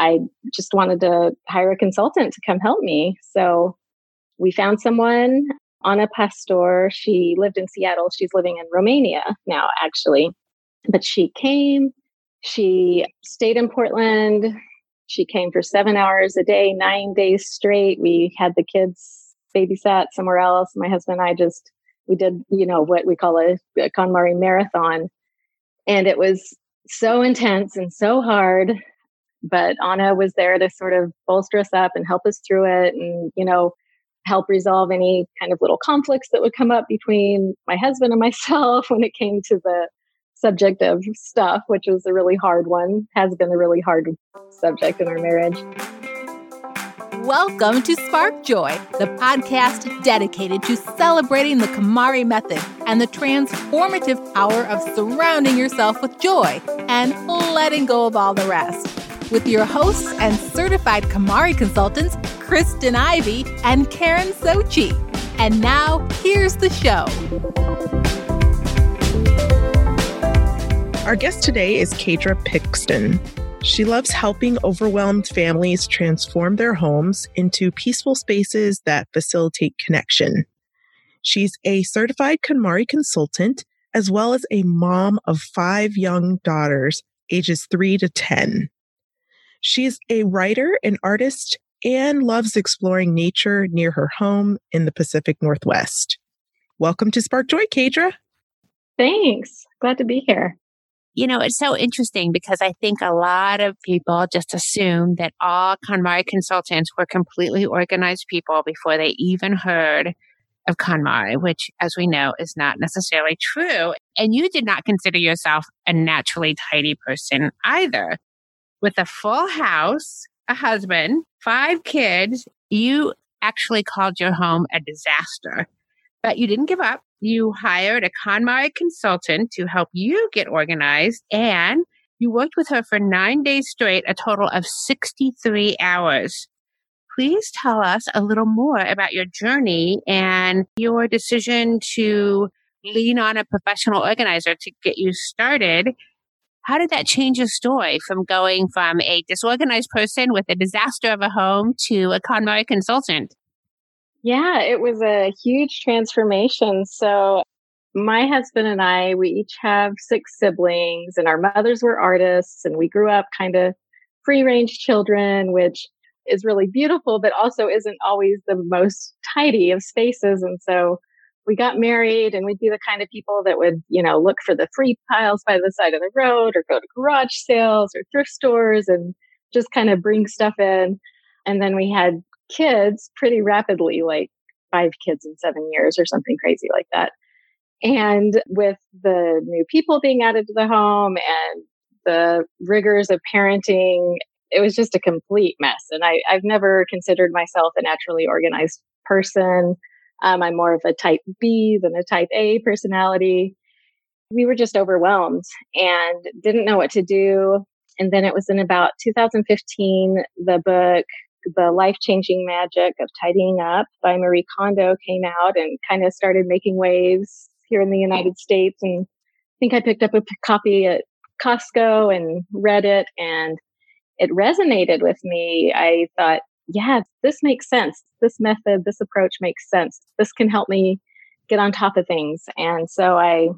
I just wanted to hire a consultant to come help me. So we found someone, Anna Pastor. She lived in Seattle. She's living in Romania now, actually. But she came, she stayed in Portland. She came for seven hours a day, nine days straight. We had the kids babysat somewhere else. My husband and I just, we did, you know, what we call a, a KonMari marathon. And it was so intense and so hard but Anna was there to sort of bolster us up and help us through it and, you know, help resolve any kind of little conflicts that would come up between my husband and myself when it came to the subject of stuff, which was a really hard one, has been a really hard subject in our marriage. Welcome to Spark Joy, the podcast dedicated to celebrating the KonMari method and the transformative power of surrounding yourself with joy and letting go of all the rest with your hosts and certified KonMari consultants, Kristen Ivy and Karen Sochi. And now, here's the show. Our guest today is Kadra Pixton. She loves helping overwhelmed families transform their homes into peaceful spaces that facilitate connection. She's a certified KonMari consultant as well as a mom of five young daughters, ages three to 10. She's a writer, an artist, and loves exploring nature near her home in the Pacific Northwest. Welcome to Spark Joy, Kadra. Thanks. Glad to be here. You know, it's so interesting because I think a lot of people just assume that all KonMari consultants were completely organized people before they even heard of KonMari, which, as we know, is not necessarily true. And you did not consider yourself a naturally tidy person either with a full house, a husband, five kids, you actually called your home a disaster. But you didn't give up. You hired a KonMari consultant to help you get organized and you worked with her for nine days straight, a total of 63 hours. Please tell us a little more about your journey and your decision to lean on a professional organizer to get you started how did that change your story from going from a disorganized person with a disaster of a home to a KonMari consultant? Yeah, it was a huge transformation. So my husband and I, we each have six siblings, and our mothers were artists, and we grew up kind of free range children, which is really beautiful, but also isn't always the most tidy of spaces. And so we got married and we'd be the kind of people that would, you know, look for the free piles by the side of the road or go to garage sales or thrift stores and just kind of bring stuff in. And then we had kids pretty rapidly, like five kids in seven years or something crazy like that. And with the new people being added to the home and the rigors of parenting, it was just a complete mess. And I, I've never considered myself a naturally organized person. Um, I'm more of a type B than a type A personality. We were just overwhelmed and didn't know what to do. And then it was in about 2015, the book, The Life Changing Magic of Tidying Up by Marie Kondo came out and kind of started making waves here in the United States. And I think I picked up a copy at Costco and read it and it resonated with me. I thought, yeah, this makes sense. This method, this approach makes sense. This can help me get on top of things. And so I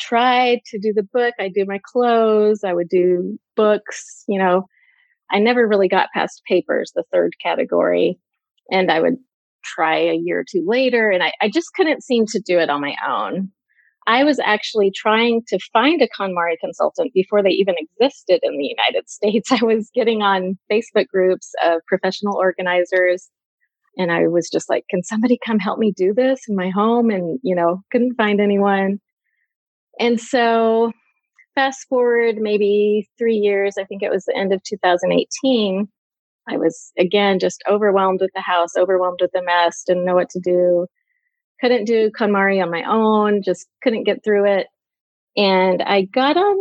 tried to do the book. I do my clothes. I would do books. You know, I never really got past papers, the third category. And I would try a year or two later. And I, I just couldn't seem to do it on my own. I was actually trying to find a KonMari consultant before they even existed in the United States. I was getting on Facebook groups of professional organizers and I was just like, can somebody come help me do this in my home? And, you know, couldn't find anyone. And so fast forward maybe three years, I think it was the end of 2018. I was again just overwhelmed with the house, overwhelmed with the mess, didn't know what to do couldn't do KonMari on my own, just couldn't get through it. And I got on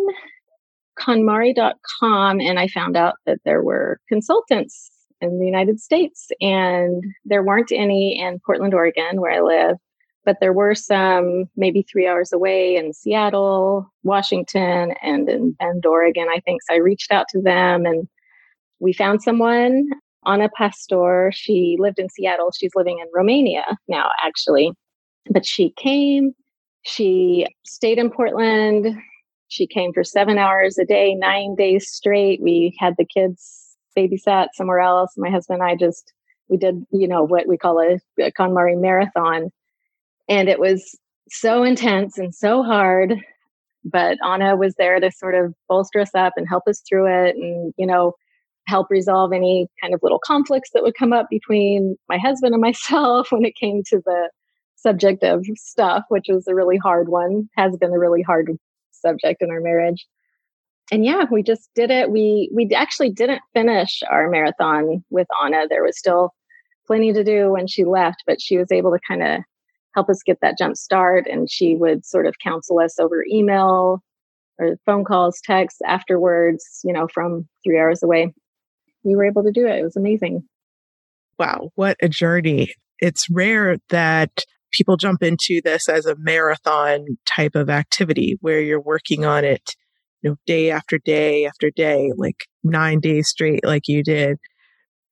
KonMari.com and I found out that there were consultants in the United States and there weren't any in Portland, Oregon, where I live, but there were some maybe three hours away in Seattle, Washington, and in Bend, Oregon, I think. So I reached out to them and we found someone, Anna Pastor. She lived in Seattle. She's living in Romania now, actually. But she came, she stayed in Portland. She came for seven hours a day, nine days straight. We had the kids babysat somewhere else. My husband and I just, we did, you know, what we call a, a marathon. And it was so intense and so hard. But Anna was there to sort of bolster us up and help us through it and, you know, help resolve any kind of little conflicts that would come up between my husband and myself when it came to the subject of stuff, which was a really hard one, has been a really hard subject in our marriage. And yeah, we just did it. We we actually didn't finish our marathon with Anna. There was still plenty to do when she left, but she was able to kind of help us get that jump start and she would sort of counsel us over email or phone calls, texts afterwards, you know, from 3 hours away. We were able to do it. It was amazing. Wow, what a journey. It's rare that people jump into this as a marathon type of activity where you're working on it, you know, day after day after day, like nine days straight, like you did.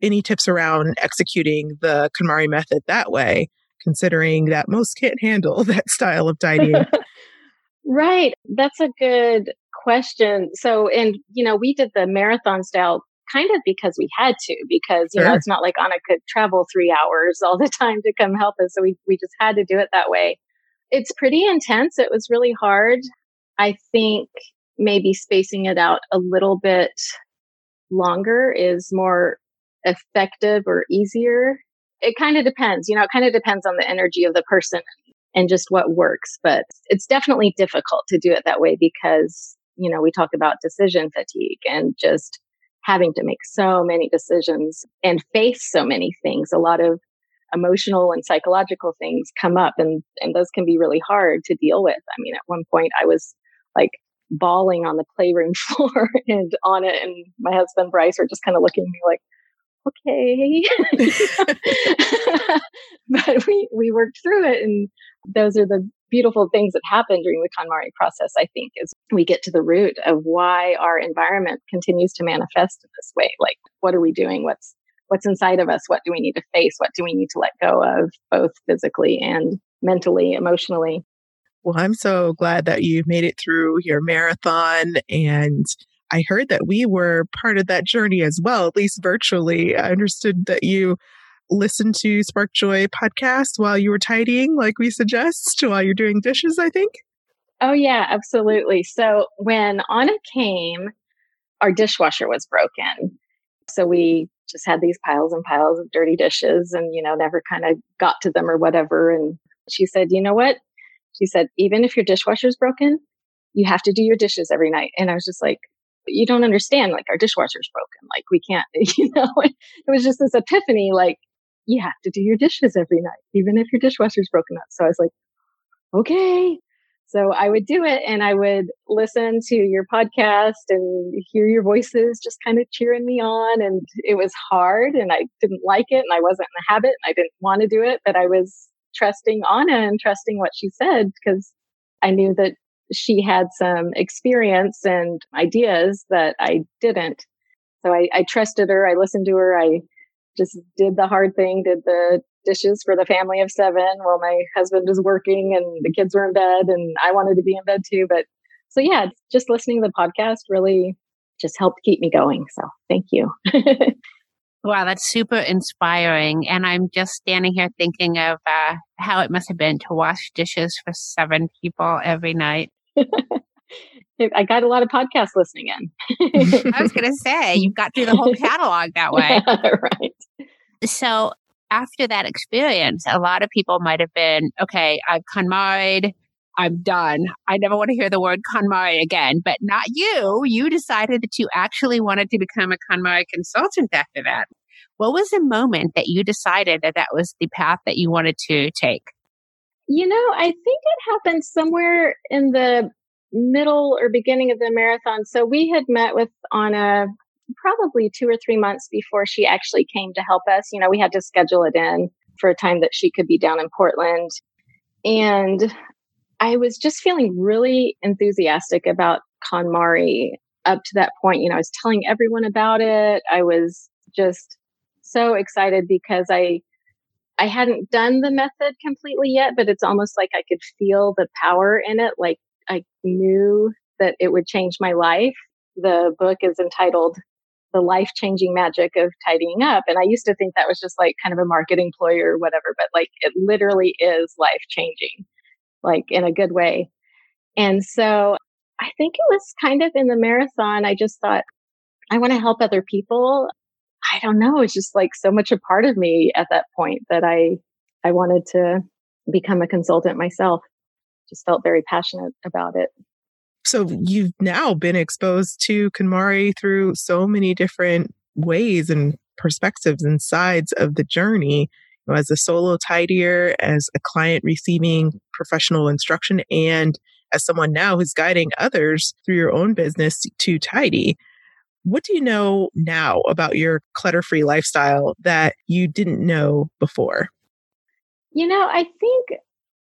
Any tips around executing the KonMari method that way, considering that most can't handle that style of tidying? right. That's a good question. So, and, you know, we did the marathon style kind of because we had to, because, you sure. know, it's not like Anna could travel three hours all the time to come help us. So we, we just had to do it that way. It's pretty intense. It was really hard. I think maybe spacing it out a little bit longer is more effective or easier. It kind of depends, you know, it kind of depends on the energy of the person and just what works. But it's definitely difficult to do it that way because, you know, we talk about decision fatigue and just having to make so many decisions and face so many things. A lot of emotional and psychological things come up and, and those can be really hard to deal with. I mean, at one point I was like bawling on the playroom floor and Anna and my husband Bryce were just kind of looking at me like, okay. but we, we worked through it and those are the beautiful things that happen during the KonMari process, I think, is we get to the root of why our environment continues to manifest in this way. Like, what are we doing? What's what's inside of us? What do we need to face? What do we need to let go of, both physically and mentally, emotionally? Well, I'm so glad that you made it through your marathon. And I heard that we were part of that journey as well, at least virtually. I understood that you listen to Spark Joy podcast while you were tidying, like we suggest, while you're doing dishes, I think? Oh, yeah, absolutely. So when Anna came, our dishwasher was broken. So we just had these piles and piles of dirty dishes and, you know, never kind of got to them or whatever. And she said, you know what? She said, even if your dishwasher's broken, you have to do your dishes every night. And I was just like, you don't understand. Like our dishwasher's broken. Like we can't, you know, it was just this epiphany. Like you have to do your dishes every night, even if your dishwasher's broken up. So I was like, okay. So I would do it and I would listen to your podcast and hear your voices just kind of cheering me on. And it was hard and I didn't like it and I wasn't in the habit and I didn't want to do it, but I was trusting Anna and trusting what she said because I knew that she had some experience and ideas that I didn't. So I, I trusted her. I listened to her. I just did the hard thing, did the dishes for the family of seven while my husband was working and the kids were in bed and I wanted to be in bed too. But so yeah, just listening to the podcast really just helped keep me going. So thank you. wow, that's super inspiring. And I'm just standing here thinking of uh, how it must have been to wash dishes for seven people every night. I got a lot of podcast listening in. I was going to say, you've got through the whole catalog that way. right. So after that experience, a lot of people might have been, okay, I've KonMari'd, I'm done. I never want to hear the word KonMari again. But not you. You decided that you actually wanted to become a KonMari consultant after that. What was the moment that you decided that that was the path that you wanted to take? You know, I think it happened somewhere in the middle or beginning of the marathon. So we had met with Anna probably two or three months before she actually came to help us. You know, we had to schedule it in for a time that she could be down in Portland. And I was just feeling really enthusiastic about KonMari. up to that point, you know, I was telling everyone about it. I was just so excited because I I hadn't done the method completely yet, but it's almost like I could feel the power in it. Like I knew that it would change my life. The book is entitled The Life Changing Magic of Tidying Up. And I used to think that was just like kind of a marketing ploy or whatever, but like it literally is life changing, like in a good way. And so I think it was kind of in the marathon, I just thought, I want to help other people. I don't know. It's just like so much a part of me at that point that I, I wanted to become a consultant myself. Just felt very passionate about it. So you've now been exposed to KonMari through so many different ways and perspectives and sides of the journey. You know, as a solo tidier, as a client receiving professional instruction, and as someone now who's guiding others through your own business to tidy. What do you know now about your clutter free lifestyle that you didn't know before? You know, I think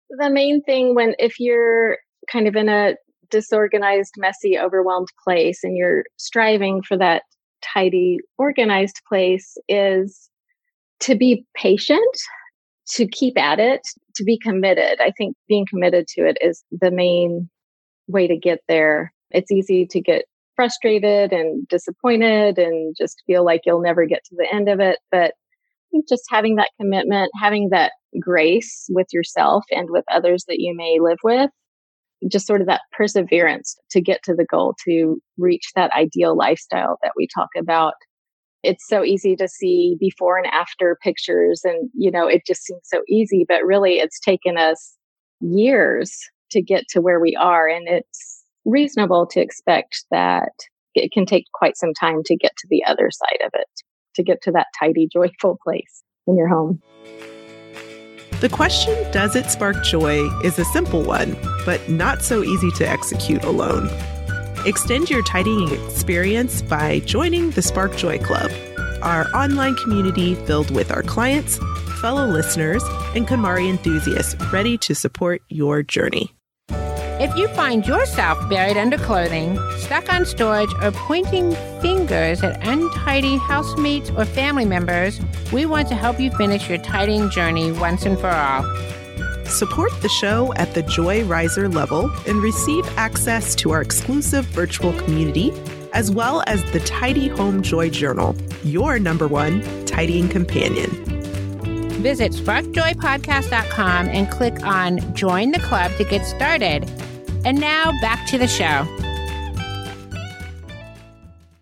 the main thing when if you're kind of in a disorganized, messy, overwhelmed place and you're striving for that tidy, organized place is to be patient, to keep at it, to be committed. I think being committed to it is the main way to get there. It's easy to get frustrated and disappointed and just feel like you'll never get to the end of it. But I think just having that commitment, having that grace with yourself and with others that you may live with, just sort of that perseverance to get to the goal, to reach that ideal lifestyle that we talk about. It's so easy to see before and after pictures, and you know, it just seems so easy, but really it's taken us years to get to where we are. And it's reasonable to expect that it can take quite some time to get to the other side of it, to get to that tidy, joyful place in your home. The question, does it spark joy, is a simple one, but not so easy to execute alone. Extend your tidying experience by joining the Spark Joy Club, our online community filled with our clients, fellow listeners, and KonMari enthusiasts ready to support your journey. If you find yourself buried under clothing, stuck on storage, or pointing fingers at untidy housemates or family members, we want to help you finish your tidying journey once and for all. Support the show at the Joy Riser level and receive access to our exclusive virtual community, as well as the Tidy Home Joy Journal, your number one tidying companion. Visit sparkjoypodcast.com and click on Join the Club to get started. And now back to the show.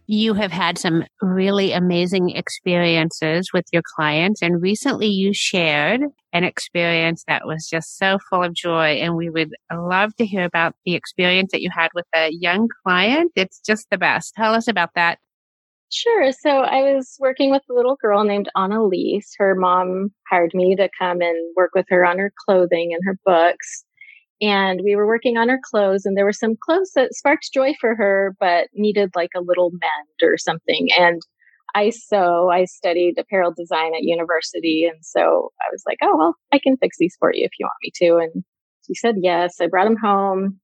You have had some really amazing experiences with your clients, and recently you shared an experience that was just so full of joy. And we would love to hear about the experience that you had with a young client. It's just the best. Tell us about that. Sure. So I was working with a little girl named Annalise. Her mom hired me to come and work with her on her clothing and her books and we were working on her clothes and there were some clothes that sparked joy for her but needed like a little mend or something and i sew i studied apparel design at university and so i was like oh well i can fix these for you if you want me to and she said yes i brought them home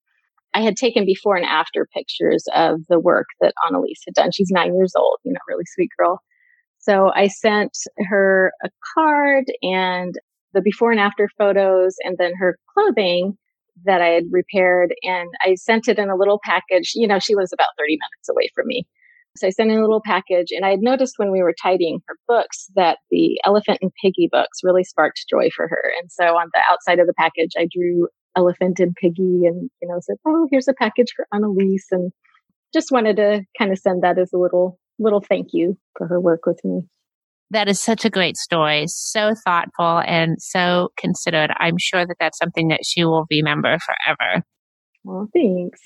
i had taken before and after pictures of the work that annalise had done she's nine years old you know really sweet girl so i sent her a card and the before and after photos and then her clothing that I had repaired and I sent it in a little package. You know, she lives about 30 minutes away from me. So I sent in a little package and I had noticed when we were tidying her books that the elephant and piggy books really sparked joy for her. And so on the outside of the package, I drew elephant and piggy and, you know, said, Oh, here's a package for Annalise. And just wanted to kind of send that as a little, little thank you for her work with me. That is such a great story. So thoughtful and so considered. I'm sure that that's something that she will remember forever. Well, thanks.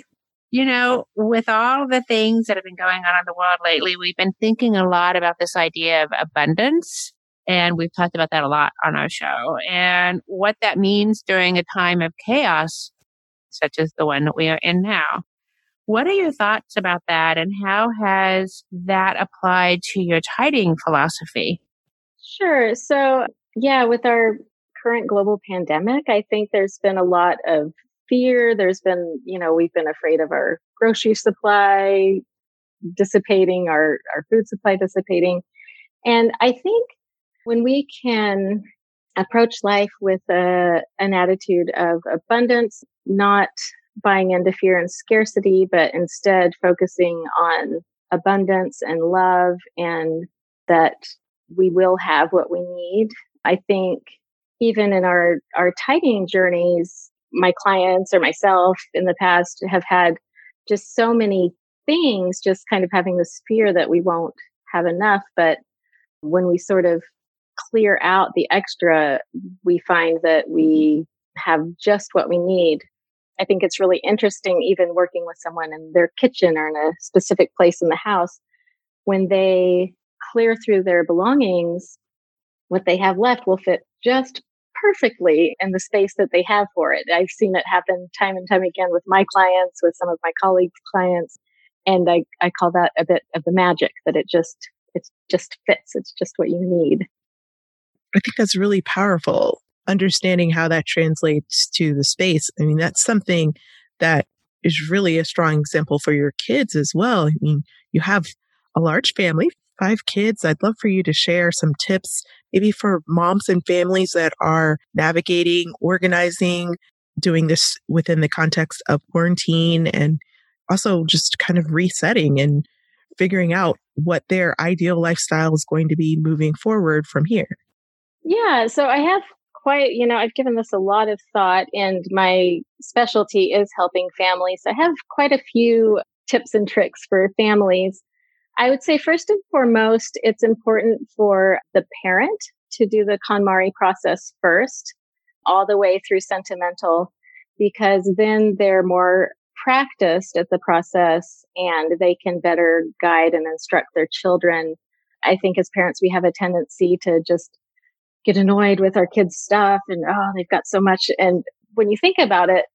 You know, with all the things that have been going on in the world lately, we've been thinking a lot about this idea of abundance. And we've talked about that a lot on our show and what that means during a time of chaos, such as the one that we are in now. What are your thoughts about that and how has that applied to your tidying philosophy? Sure. So, yeah, with our current global pandemic, I think there's been a lot of fear. There's been, you know, we've been afraid of our grocery supply dissipating, our, our food supply dissipating. And I think when we can approach life with a, an attitude of abundance, not buying into fear and scarcity, but instead focusing on abundance and love and that we will have what we need. I think even in our, our tidying journeys, my clients or myself in the past have had just so many things, just kind of having this fear that we won't have enough. But when we sort of clear out the extra, we find that we mm-hmm. have just what we need. I think it's really interesting, even working with someone in their kitchen or in a specific place in the house, when they clear through their belongings, what they have left will fit just perfectly in the space that they have for it. I've seen it happen time and time again with my clients, with some of my colleagues' clients. And I, I call that a bit of the magic that it just, it just fits. It's just what you need. I think that's really powerful. Understanding how that translates to the space. I mean, that's something that is really a strong example for your kids as well. I mean, you have a large family, five kids. I'd love for you to share some tips, maybe for moms and families that are navigating, organizing, doing this within the context of quarantine and also just kind of resetting and figuring out what their ideal lifestyle is going to be moving forward from here. Yeah, so I have quite, you know, I've given this a lot of thought, and my specialty is helping families. I have quite a few tips and tricks for families. I would say, first and foremost, it's important for the parent to do the KonMari process first, all the way through sentimental, because then they're more practiced at the process and they can better guide and instruct their children. I think as parents, we have a tendency to just get annoyed with our kids' stuff and, oh, they've got so much. And when you think about it,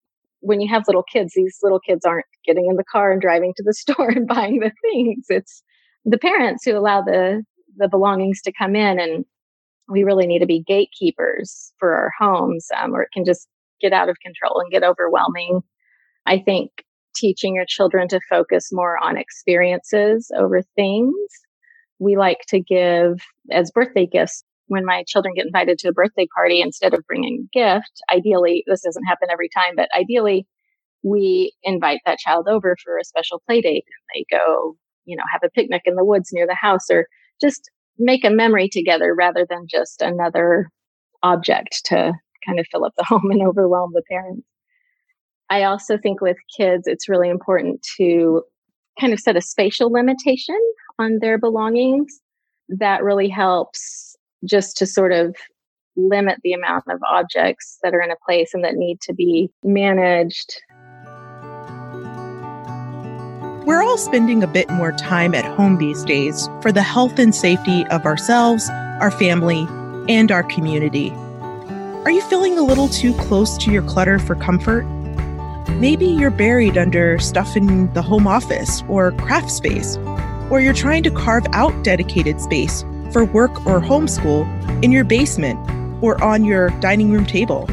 when you have little kids, these little kids aren't getting in the car and driving to the store and buying the things. It's the parents who allow the, the belongings to come in. And we really need to be gatekeepers for our homes, um, or it can just get out of control and get overwhelming. I think teaching your children to focus more on experiences over things. We like to give as birthday gifts when my children get invited to a birthday party, instead of bringing a gift, ideally, this doesn't happen every time, but ideally, we invite that child over for a special play date and they go, you know, have a picnic in the woods near the house or just make a memory together rather than just another object to kind of fill up the home and overwhelm the parents. I also think with kids, it's really important to kind of set a spatial limitation on their belongings. That really helps just to sort of limit the amount of objects that are in a place and that need to be managed. We're all spending a bit more time at home these days for the health and safety of ourselves, our family, and our community. Are you feeling a little too close to your clutter for comfort? Maybe you're buried under stuff in the home office or craft space, or you're trying to carve out dedicated space for work or homeschool in your basement or on your dining room table.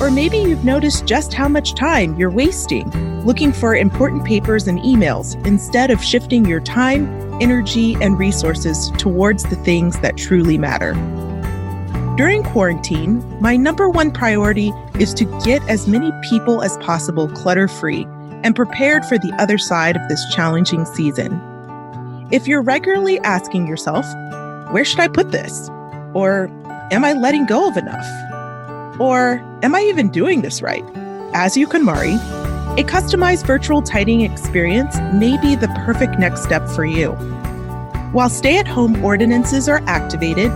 Or maybe you've noticed just how much time you're wasting looking for important papers and emails instead of shifting your time, energy, and resources towards the things that truly matter. During quarantine, my number one priority is to get as many people as possible clutter free and prepared for the other side of this challenging season. If you're regularly asking yourself, where should I put this? Or am I letting go of enough? Or am I even doing this right? As you KonMari, a customized virtual tidying experience may be the perfect next step for you. While stay at home ordinances are activated,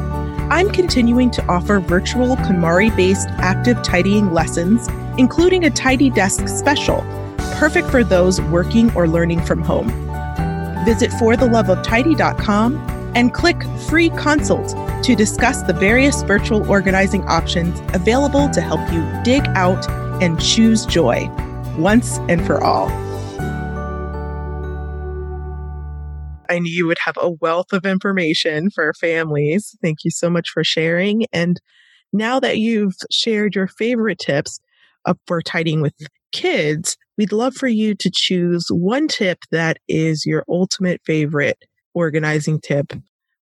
I'm continuing to offer virtual KonMari based active tidying lessons, including a Tidy Desk special, perfect for those working or learning from home. Visit fortheloveoftidy.com and click free consult to discuss the various virtual organizing options available to help you dig out and choose joy once and for all. I knew you would have a wealth of information for families. Thank you so much for sharing. And now that you've shared your favorite tips for tidying with kids, we'd love for you to choose one tip that is your ultimate favorite organizing tip.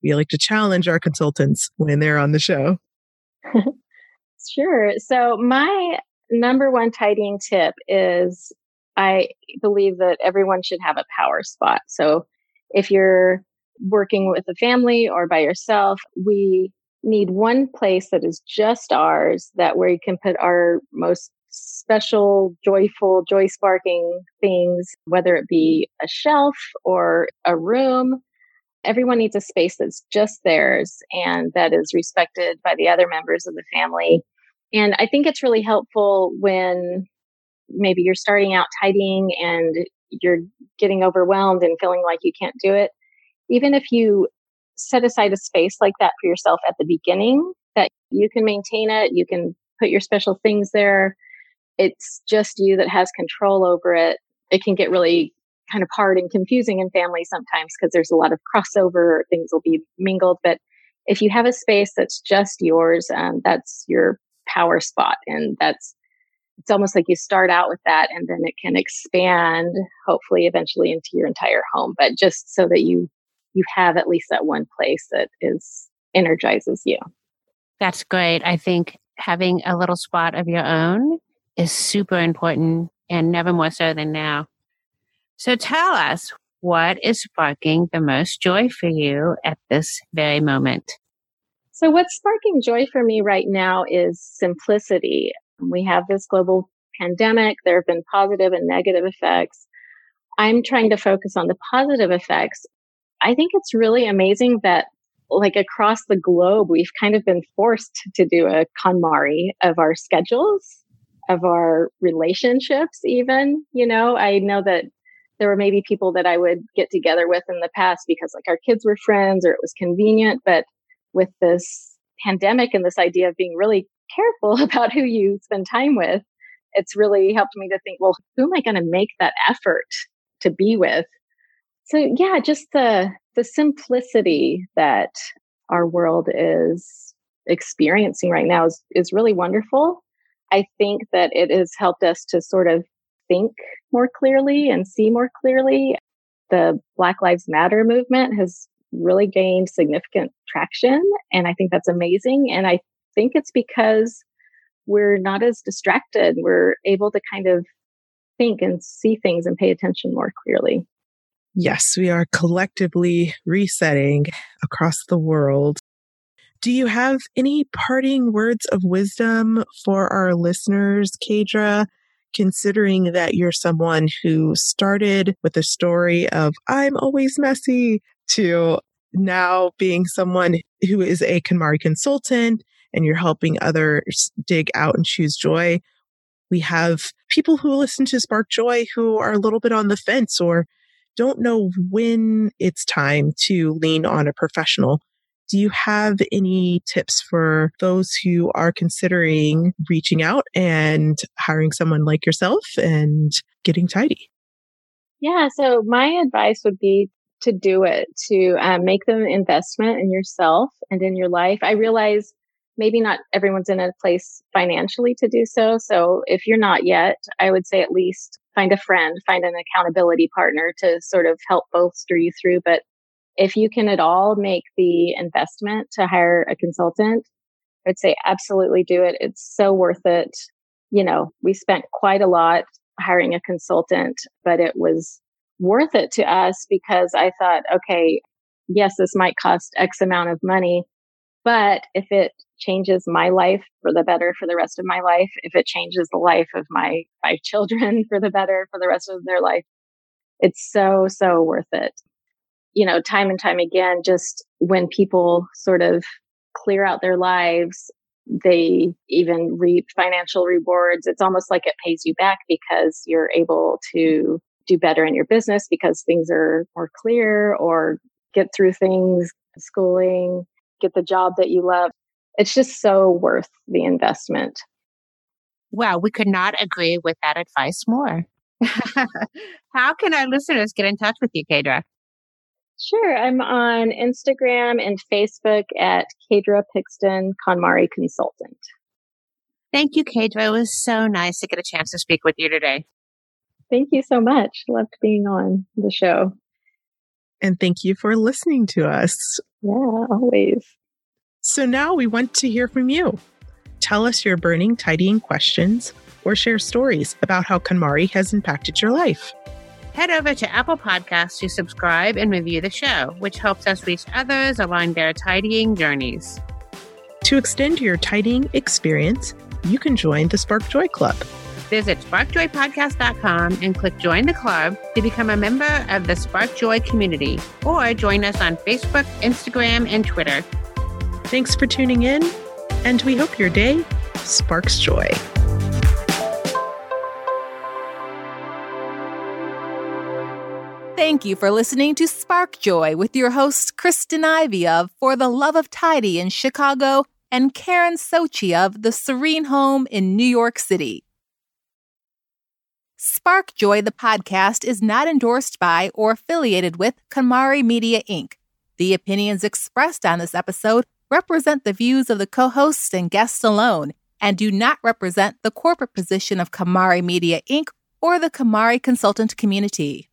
We like to challenge our consultants when they're on the show. sure. So, my number one tidying tip is I believe that everyone should have a power spot. So, if you're working with a family or by yourself, we need one place that is just ours that where you can put our most special, joyful, joy sparking things, whether it be mm-hmm. a shelf or a room. Everyone needs a space that's just theirs and that is respected by the other members of the family. And I think it's really helpful when maybe you're starting out tidying and you're getting overwhelmed and feeling like you can't do it. Even if you set aside a space like that for yourself at the beginning, that you can maintain it, you can put your special things there. It's just you that has control over it. It can get really kind of hard and confusing in family sometimes because there's a lot of crossover, things will be mingled. But if you have a space that's just yours, um, that's your power spot. And that's, it's almost like you start out with that and then it can expand, hopefully, eventually into your entire home. But just so that you you have at least that one place that is energizes you. That's great. I think having a little spot of your own is super important and never more so than now. So tell us what is sparking the most joy for you at this very moment? So, what's sparking joy for me right now is simplicity. We have this global pandemic, there have been positive and negative effects. I'm trying to focus on the positive effects I think it's really amazing that like across the globe, we've kind of been forced to do a KonMari of our schedules, of our relationships, even. You know, I know that there were maybe people that I would get together with in the past because like our kids were friends or it was convenient. But with this pandemic and this idea of being really careful about who you spend time with, it's really helped me to think, well, who am I going to make that effort to be with so yeah just the the simplicity that our world is experiencing right now is is really wonderful i think that it has helped us to sort of think more clearly and see more clearly. The black lives matter movement has really gained significant traction and i think that's amazing and i think it's because we're not as distracted. We're able to kind of think and see things and pay attention more clearly. Yes, we are collectively resetting across the world. Do you have any parting words of wisdom for our listeners, Kaydra? Considering that you're someone who started with a story of I'm always messy to now being someone who is a KonMari consultant and you're helping others dig out and choose joy. We have people who listen to Spark Joy who are a little bit on the fence or don't know when it's time to lean on a professional. Do you have any tips for those who are considering reaching out and hiring someone like yourself and getting tidy? Yeah, so my advice would be to do it, to um, make them investment in yourself and in your life. I realize maybe not everyone's in a place financially to do so. So if you're not yet, I would say at least find a friend, find an accountability partner to sort of help bolster you through. But if you can at all make the investment to hire a consultant, I'd say absolutely do it. It's so worth it. You know, we spent quite a lot hiring a consultant, but it was worth it to us because I thought, okay, yes, this might cost X amount of money, but if it changes my life for the better for the rest of my life, if it changes the life of my five children for the better for the rest of their life, it's so, so worth it. You know, time and time again, just when people sort of clear out their lives, they even reap financial rewards. It's almost like it pays you back because you're able to do better in your business because things are more clear or get through things, schooling, get the job that you love it's just so worth the investment. Wow, we could not agree with that advice more. How can our listeners get in touch with you, Kaydra? Sure. I'm on Instagram and Facebook at Kaydra Pixton, KonMari Consultant. Thank you, Kaydra. It was so nice to get a chance to speak with you today. Thank you so much. Loved being on the show. And thank you for listening to us. Yeah, always. So now we want to hear from you. Tell us your burning tidying questions or share stories about how KonMari has impacted your life. Head over to Apple Podcasts to subscribe and review the show, which helps us reach others along their tidying journeys. To extend your tidying experience, you can join the Spark Joy Club. Visit sparkjoypodcast.com and click Join the Club to become a member of the Spark Joy community, or join us on Facebook, Instagram, and Twitter. Thanks for tuning in, and we hope your day sparks joy. Thank you for listening to Spark Joy with your hosts Kristen Ivy of For the Love of Tidy in Chicago and Karen Sochi of The Serene Home in New York City. Spark Joy, the podcast, is not endorsed by or affiliated with KonMari Media Inc. The opinions expressed on this episode represent the views of the co hosts and guests alone and do not represent the corporate position of KonMari Media Inc. or the KonMari consultant community.